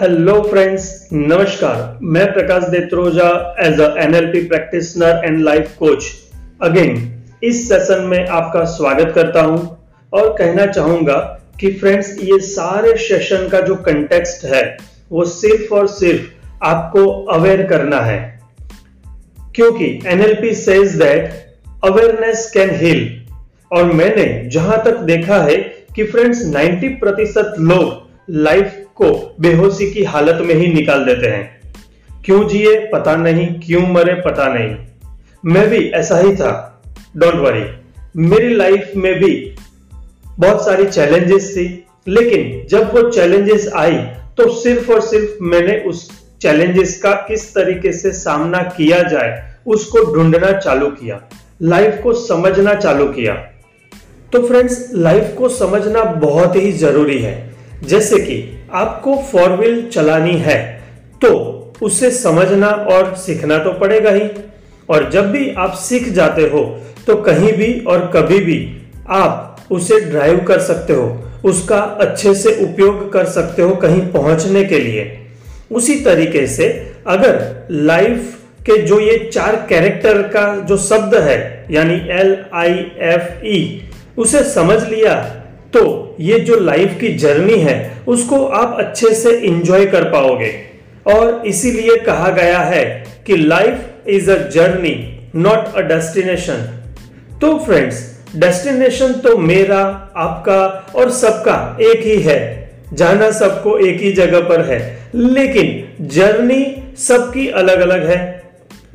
Hello friends नमस्कार मैं Prakash Detroja as a NLP practitioner and life coach again इस session में आपका स्वागत करता हूँ। और कहना चाहूँगा कि फ्रेंड्स ये सारे सेशन का जो कंटेक्स्ट है, वो सिर्फ़ और सिर्फ़ आपको अवेयर करना है। क्योंकि NLP says that awareness can heal और मैंने जहाँ तक देखा है कि फ्रेंड्स 90 प्रतिशत लोग लाइफ को बेहोशी की हालत में ही निकाल देते हैं। क्यों जिए? पता नहीं। क्यों मरे? पता नहीं। मैं भी ऐसा ही था। डोंट वरी मेरी लाइफ में भी बहुत सारी चैलेंजेस थी। लेकिन जब वो चैलेंजेस आई तो सिर्फ़ और सिर्फ़ मैंने उस चैलेंजेस का किस तरीके से सामना किया जाए, उसको ढूंढना चालू किया। लाइफ को समझना चालू किया। तो फ्रेंड्स लाइफ को समझना बहुत ही ज़रूरी है। जैसे कि आपको फोर व्हील चलानी है तो उसे समझना और सीखना तो पड़ेगा ही। और जब भी आप सीख जाते हो तो कहीं भी और कभी भी आप उसे ड्राइव कर सकते हो, उसका अच्छे से उपयोग कर सकते हो कहीं पहुँचने के लिए। उसी तरीके से अगर लाइफ के जो ये चार कैरेक्टर का जो शब्द है, यानी एल आई एफ़ ई उसे समझ लिया तो ये जो लाइफ की जर्नी है, उसको आप अच्छे से इंजॉय कर पाओगे। और इसीलिए कहा गया है कि life is a journey not a destination तो फ्रेंड्स डेस्टिनेशन तो मेरा, आपका और सबका एक ही है। जाना सबको एक ही जगह पर है। लेकिन जर्नी सबकी अलग अलग है।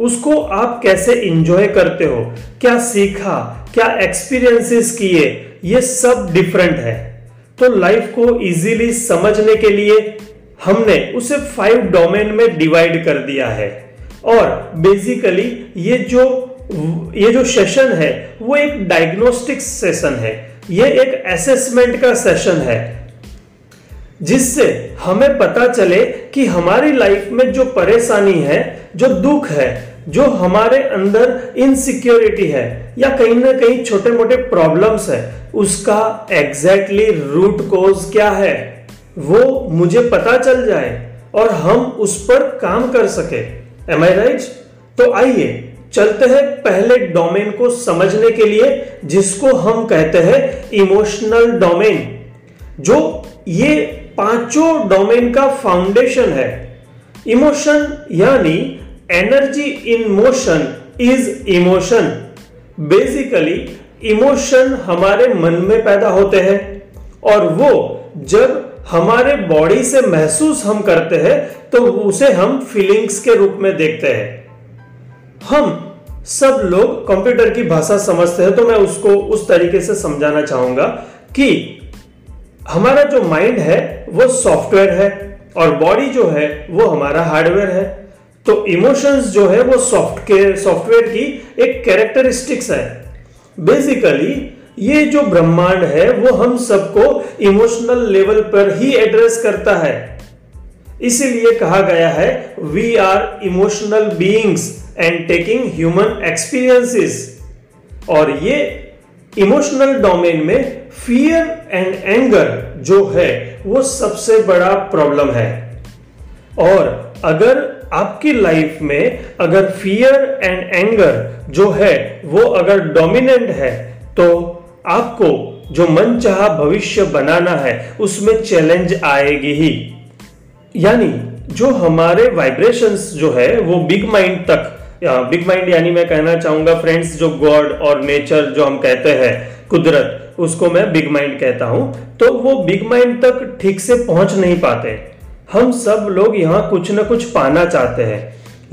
उसको आप कैसे इंजॉय करते हो? क्या सीखा? क्या एक्सपीरियंसेस किए? ये सब डिफरेंट है। तो लाइफ को इजीली समझने के लिए हमने उसे फाइव डोमेन में डिवाइड कर दिया है। और बेसिकली ये जो ये जो सेशन है, वो एक डायग्नोस्टिक सेशन है। ये एक असेसमेंट का सेशन है। जिससे हमें पता चले कि हमारी लाइफ में जो परेशानी है, जो दुख है जो हमारे अंदर इनसिक्योरिटी है, या कहीं ना कहीं छोटे मोटे प्रॉब्लम्स है, उसका एग्जैक्टली रूट कोज क्या है? वो मुझे पता चल जाए और हम उस पर काम कर सके। एम आई राइट तो आइए, चलते हैं पहले डोमेन को समझने के लिए, जिसको हम कहते हैं इमोशनल डोमेन जो ये पाँचों डोमेन का फाउंडेशन है। इमोशन यानी energy in motion is emotion basically emotion हमारे मन में पैदा होते हैं और वो जब हमारे बॉडी से महसूस हम करते हैं तो उसे हम फीलिंग्स के रूप में देखते हैं। हम सब लोग कंप्यूटर की भाषा समझते हैं तो मैं उसको उस तरीके से समझाना चाहूँगा कि हमारा जो माइंड है, वो सॉफ्टवेयर है और बॉडी जो है, वो हमारा हार्डवेयर है। तो इमोशंस जो है वो सॉफ्ट के सॉफ्टवेयर की एक कैरेक्टरिस्टिक्स है। बेसिकली ये जो ब्रह्मांड है, वो हम सबको इमोशनल लेवल पर ही एड्रेस करता है। इसीलिए कहा गया है we are emotional beings and taking human experiences और ये इमोशनल डोमेन में फियर एंड एंगर जो है, वो सबसे बड़ा प्रॉब्लम है। और अगर आपकी लाइफ में अगर फियर एंड एंगर जो है, वो अगर डोमिनेंट है तो आपको जो मन चाह भविष्य बनाना है, उसमें चैलेंज आएगी ही। यानी जो हमारे वाइब्रेशंस जो है, वो बिग माइंड तक बिग माइंड यानी मैं कहना चाहूँगा फ्रेंड्स जो गॉड और नेचर जो हम कहते हैं, कुदरत, उसको मैं बिग माइंड कहता हूँ तो वो बिग माइंड तक ठीक से पहुँच नहीं पाते। हम सब लोग यहाँ कुछ ना कुछ पाना चाहते हैं।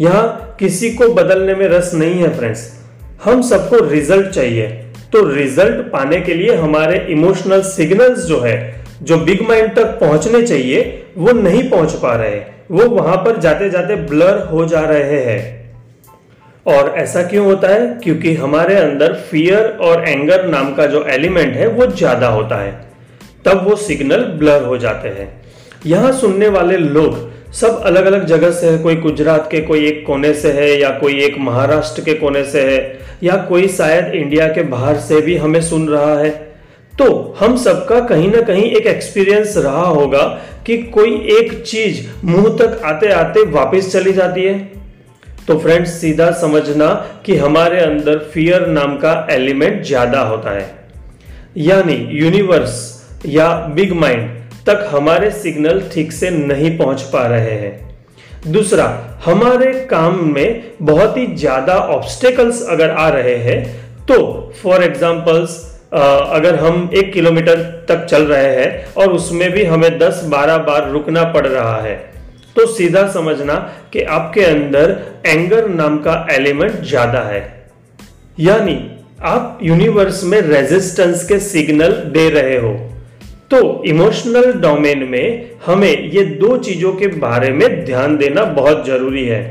यहाँ किसी को बदलने में रस नहीं है फ्रेंड्स हम सबको रिज़ल्ट चाहिए। तो रिज़ल्ट पाने के लिए हमारे इमोशनल सिग्नल्स जो है, जो बिग माइंड तक पहुँचने चाहिए, वो नहीं पहुँच पा रहे वो वहाँ पर जाते जाते ब्लर हो जा रहे हैं। और ऐसा क्यों होता है? क्योंकि हमारे अंदर फियर और एंगर नाम का जो एलिमेंट है, वो ज़्यादा होता है। तब वो सिग्नल ब्लर हो जाते हैं। यहाँ सुनने वाले लोग सब अलग अलग जगह से है, कोई गुजरात के, कोई एक कोने से है, या कोई एक महाराष्ट्र के कोने से है, या कोई शायद इंडिया के बाहर से भी हमें सुन रहा है। तो हम सबका कहीं ना कहीं एक एक्सपीरियंस रहा होगा कि कोई एक चीज़ मुँह तक आते आते वापस चली जाती है। तो फ्रेंड्स सीधा समझना कि हमारे अंदर फियर नाम का एलिमेंट ज़्यादा होता है। यानी यूनिवर्स या बिग माइंड तक हमारे सिग्नल ठीक से नहीं पहुँच पा रहे हैं। दूसरा, हमारे काम में बहुत ही ज़्यादा ऑब्स्टेकल्स अगर आ रहे हैं तो फॉर एग्जाम्पल्स अगर हम एक किलोमीटर तक चल रहे हैं और उसमें भी हमें 10-12 बार रुकना पड़ रहा है तो सीधा समझना कि आपके अंदर एंगर नाम का एलिमेंट ज़्यादा है। यानी, आप यूनिवर्स में रेजिस्टेंस के सिग्नल दे रहे हो। तो इमोशनल डोमेन में हमें ये दो चीज़ों के बारे में ध्यान देना बहुत ज़रूरी है।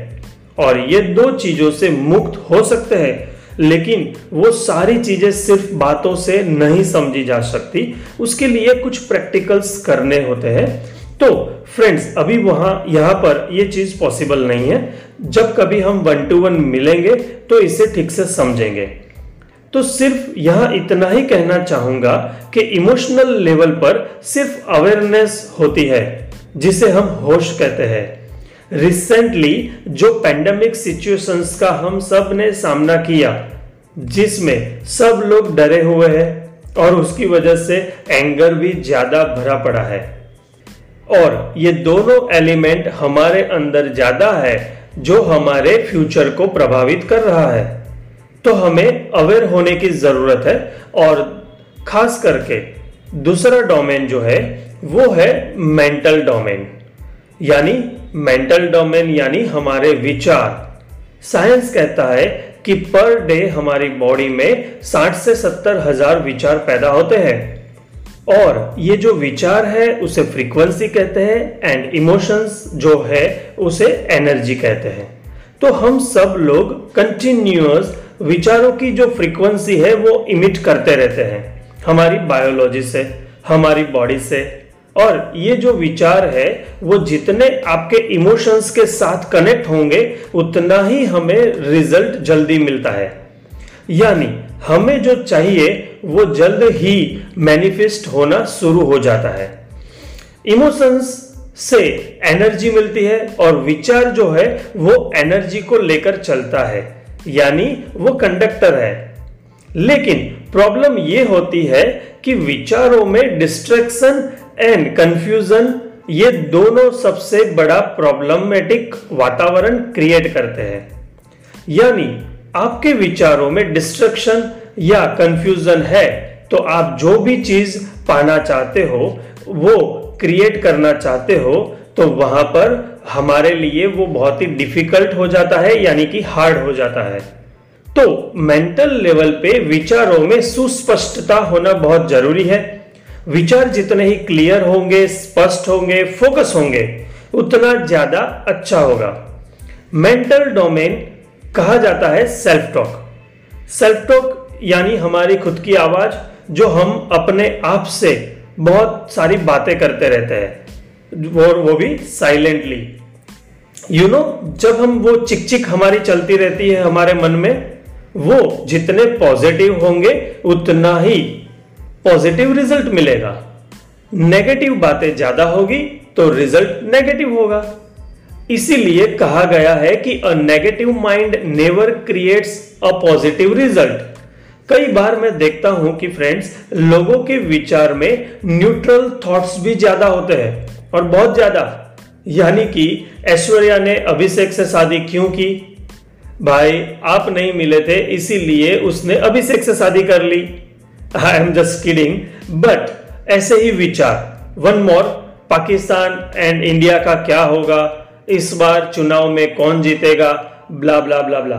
और ये दो चीज़ों से मुक्त हो सकते हैं, लेकिन वो सारी चीज़ें सिर्फ़ बातों से नहीं समझी जा सकती। उसके लिए कुछ प्रैक्टिकल्स करने होते हैं। तो फ्रेंड्स अभी वहाँ, यहाँ पर ये चीज़ पॉसिबल नहीं है। जब कभी हम वन टू वन मिलेंगे तो इसे ठीक से समझेंगे। तो सिर्फ़ यहाँ इतना ही कहना चाहूँगा कि इमोशनल लेवल पर सिर्फ़ अवेयरनेस होती है, जिसे हम होश कहते हैं। रिसेंटली जो पेंडेमिक सिचुएशंस का हम सबने सामना किया, जिसमें सब लोग डरे हुए हैं और उसकी वजह से एंगर भी ज़्यादा भरा पड़ा है। और ये दोनों एलिमेंट हमारे अंदर ज़्यादा है, जो हमारे फ्यूचर को प्रभावित कर रहा है। तो हमें अवेयर होने की ज़रूरत है और खास करके दूसरा डोमेन जो है, वो है मेंटल डोमेन यानी मेंटल डोमेन यानी हमारे विचार. साइंस कहता है कि पर डे हमारी बॉडी में 60 से सत्तर हज़ार विचार पैदा होते हैं. और ये जो विचार है, उसे फ्रीक्वेंसी कहते हैं एंड इमोशंस जो है, उसे एनर्जी कहते हैं. तो हम सब लोग कंटिन्यूअस विचारों की जो फ्रीक्वेंसी है, वो इमिट करते रहते हैं। हमारी बायोलॉजी से, हमारी बॉडी से। और ये जो विचार है, वो जितने आपके इमोशंस के साथ कनेक्ट होंगे, उतना ही हमें रिज़ल्ट जल्दी मिलता है। यानी हमें जो चाहिए, वो जल्द ही मैनिफेस्ट होना शुरू हो जाता है। इमोशंस से एनर्जी मिलती है और विचार जो है, वो एनर्जी को लेकर चलता है। यानी वो कंडक्टर है। लेकिन प्रॉब्लम ये होती है कि विचारों में डिस्ट्रैक्शन एंड कंफ्यूजन ये दोनों सबसे बड़ा प्रॉब्लमेटिक वातावरण क्रिएट करते हैं। यानी आपके विचारों में डिस्ट्रक्शन या कंफ्यूजन है तो आप जो भी चीज़ पाना चाहते हो, वो क्रिएट करना चाहते हो तो वहाँ पर हमारे लिए वो बहुत ही डिफ़िकल्ट हो जाता है, यानी कि हार्ड हो जाता है। तो मेंटल लेवल पे विचारों में सुस्पष्टता होना बहुत ज़रूरी है। विचार जितने ही क्लियर होंगे, स्पष्ट होंगे फोकस होंगे, उतना ज़्यादा अच्छा होगा। मेंटल डोमेन कहा जाता है सेल्फ टॉक सेल्फ टॉक यानी हमारी खुद की आवाज़, जो हम अपने आप से बहुत सारी बातें करते रहते हैं। वो वो भी साइलेंटली यू नो जब हम वो चिक चिक हमारी चलती रहती है हमारे मन में, वो जितने पॉजिटिव होंगे, उतना ही पॉजिटिव रिज़ल्ट मिलेगा. नेगेटिव बातें ज़्यादा होगी तो रिज़ल्ट नेगेटिव होगा. इसीलिए कहा गया है कि a negative mind never creates a positive result कई बार मैं देखता हूँ कि फ्रेंड्स लोगों के विचार में न्यूट्रल थॉट्स भी ज़्यादा होते हैं. और बहुत ज़्यादा। यानी कि ऐश्वर्या ने अभिषेक से शादी क्यों की? भाई, आप नहीं मिले थे, इसीलिए उसने अभिषेक से शादी कर ली। I am just kidding but ऐसे ही विचार। One more Pakistan and India का क्या होगा? इस बार चुनाव में कौन जीतेगा? ब्ला ब्ला ब्ला ब्ला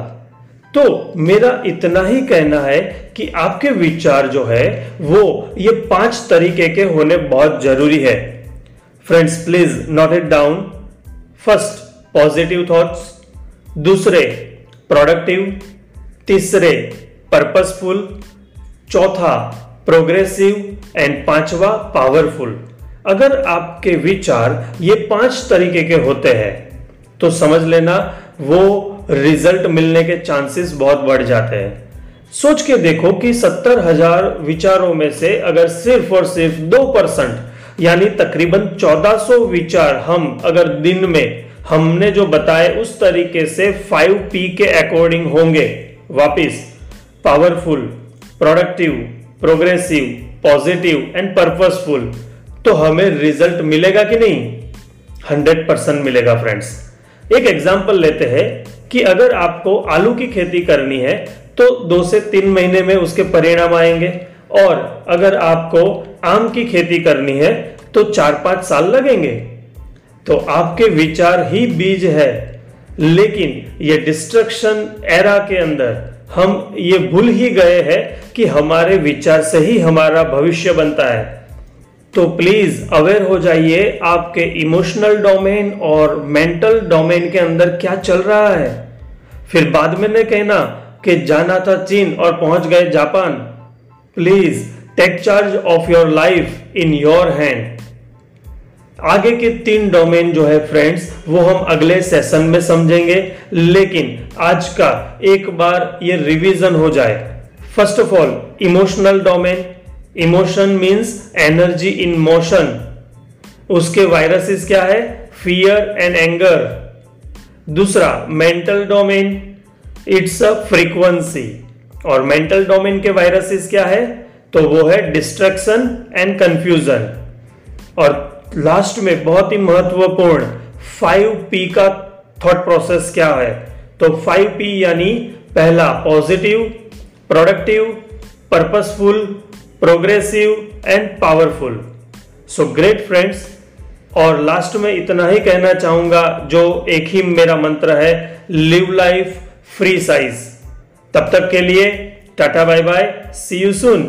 तो मेरा इतना ही कहना है कि आपके विचार जो है, वो ये पाँच तरीके के होने बहुत ज़रूरी है। Friends please note it down first positive thoughts दूसरे प्रोडक्टिव तीसरे पर्पसफुल चौथा प्रोग्रेसिव एंड पांचवा पावरफुल अगर आपके विचार ये पाँच तरीके के होते हैं तो समझ लेना वो रिज़ल्ट मिलने के चांसेस बहुत बढ़ जाते हैं। सोच के देखो कि सत्तर हज़ार विचारों में से अगर सिर्फ़ और सिर्फ़ दो परसेंट यानी तकरीबन 1400 विचार हम अगर दिन में हमने जो बताए उस तरीके से 5P के अकॉर्डिंग होंगे। वापिस powerful productive progressive positive and purposeful तो हमें रिज़ल्ट मिलेगा कि नहीं? 100 परसेंट मिलेगा फ्रेंड्स एक एग्ज़ाम्पल लेते हैं कि अगर आपको आलू की खेती करनी है तो दो से तीन महीने में उसके परिणाम आएँगे। और अगर आपको आम की खेती करनी है तो चार पाँच साल लगेंगे। तो आपके विचार ही बीज है। लेकिन ये डिस्ट्रक्शन एरा के अंदर हम ये भूल ही गए हैं कि हमारे विचार से ही हमारा भविष्य बनता है। तो प्लीज़ अवेयर हो जाइए आपके इमोशनल डोमेन और मेंटल डोमेन के अंदर क्या चल रहा है। फिर बाद में नहीं कहना कि जाना था चीन और पहुँच गए Japan. Please take charge of your life in your hand आगे के तीन डोमेन जो है फ्रेंड्स वो हम अगले सेशन में समझेंगे। लेकिन आज का एक बार ये रिवीजन हो जाए। First of all emotional domain emotion means energy in motion उसके वायरसेस क्या है? फियर एंड एंगर दूसरा mental domain it's a frequency और मेंटल डोमेन के वायरसेस क्या है? तो वो है डिस्ट्रक्शन एंड कंफ्यूजन और लास्ट में बहुत ही महत्वपूर्ण फाइव पी का थॉट प्रोसेस क्या है? तो फाइव पी यानी पहला positive productive purposeful progressive and powerful so great friends और लास्ट में इतना ही कहना चाहूँगा जो एक ही मेरा मंत्र है लिव लाइफ फ्री साइज़ तब तक के लिए tata bye bye see you soon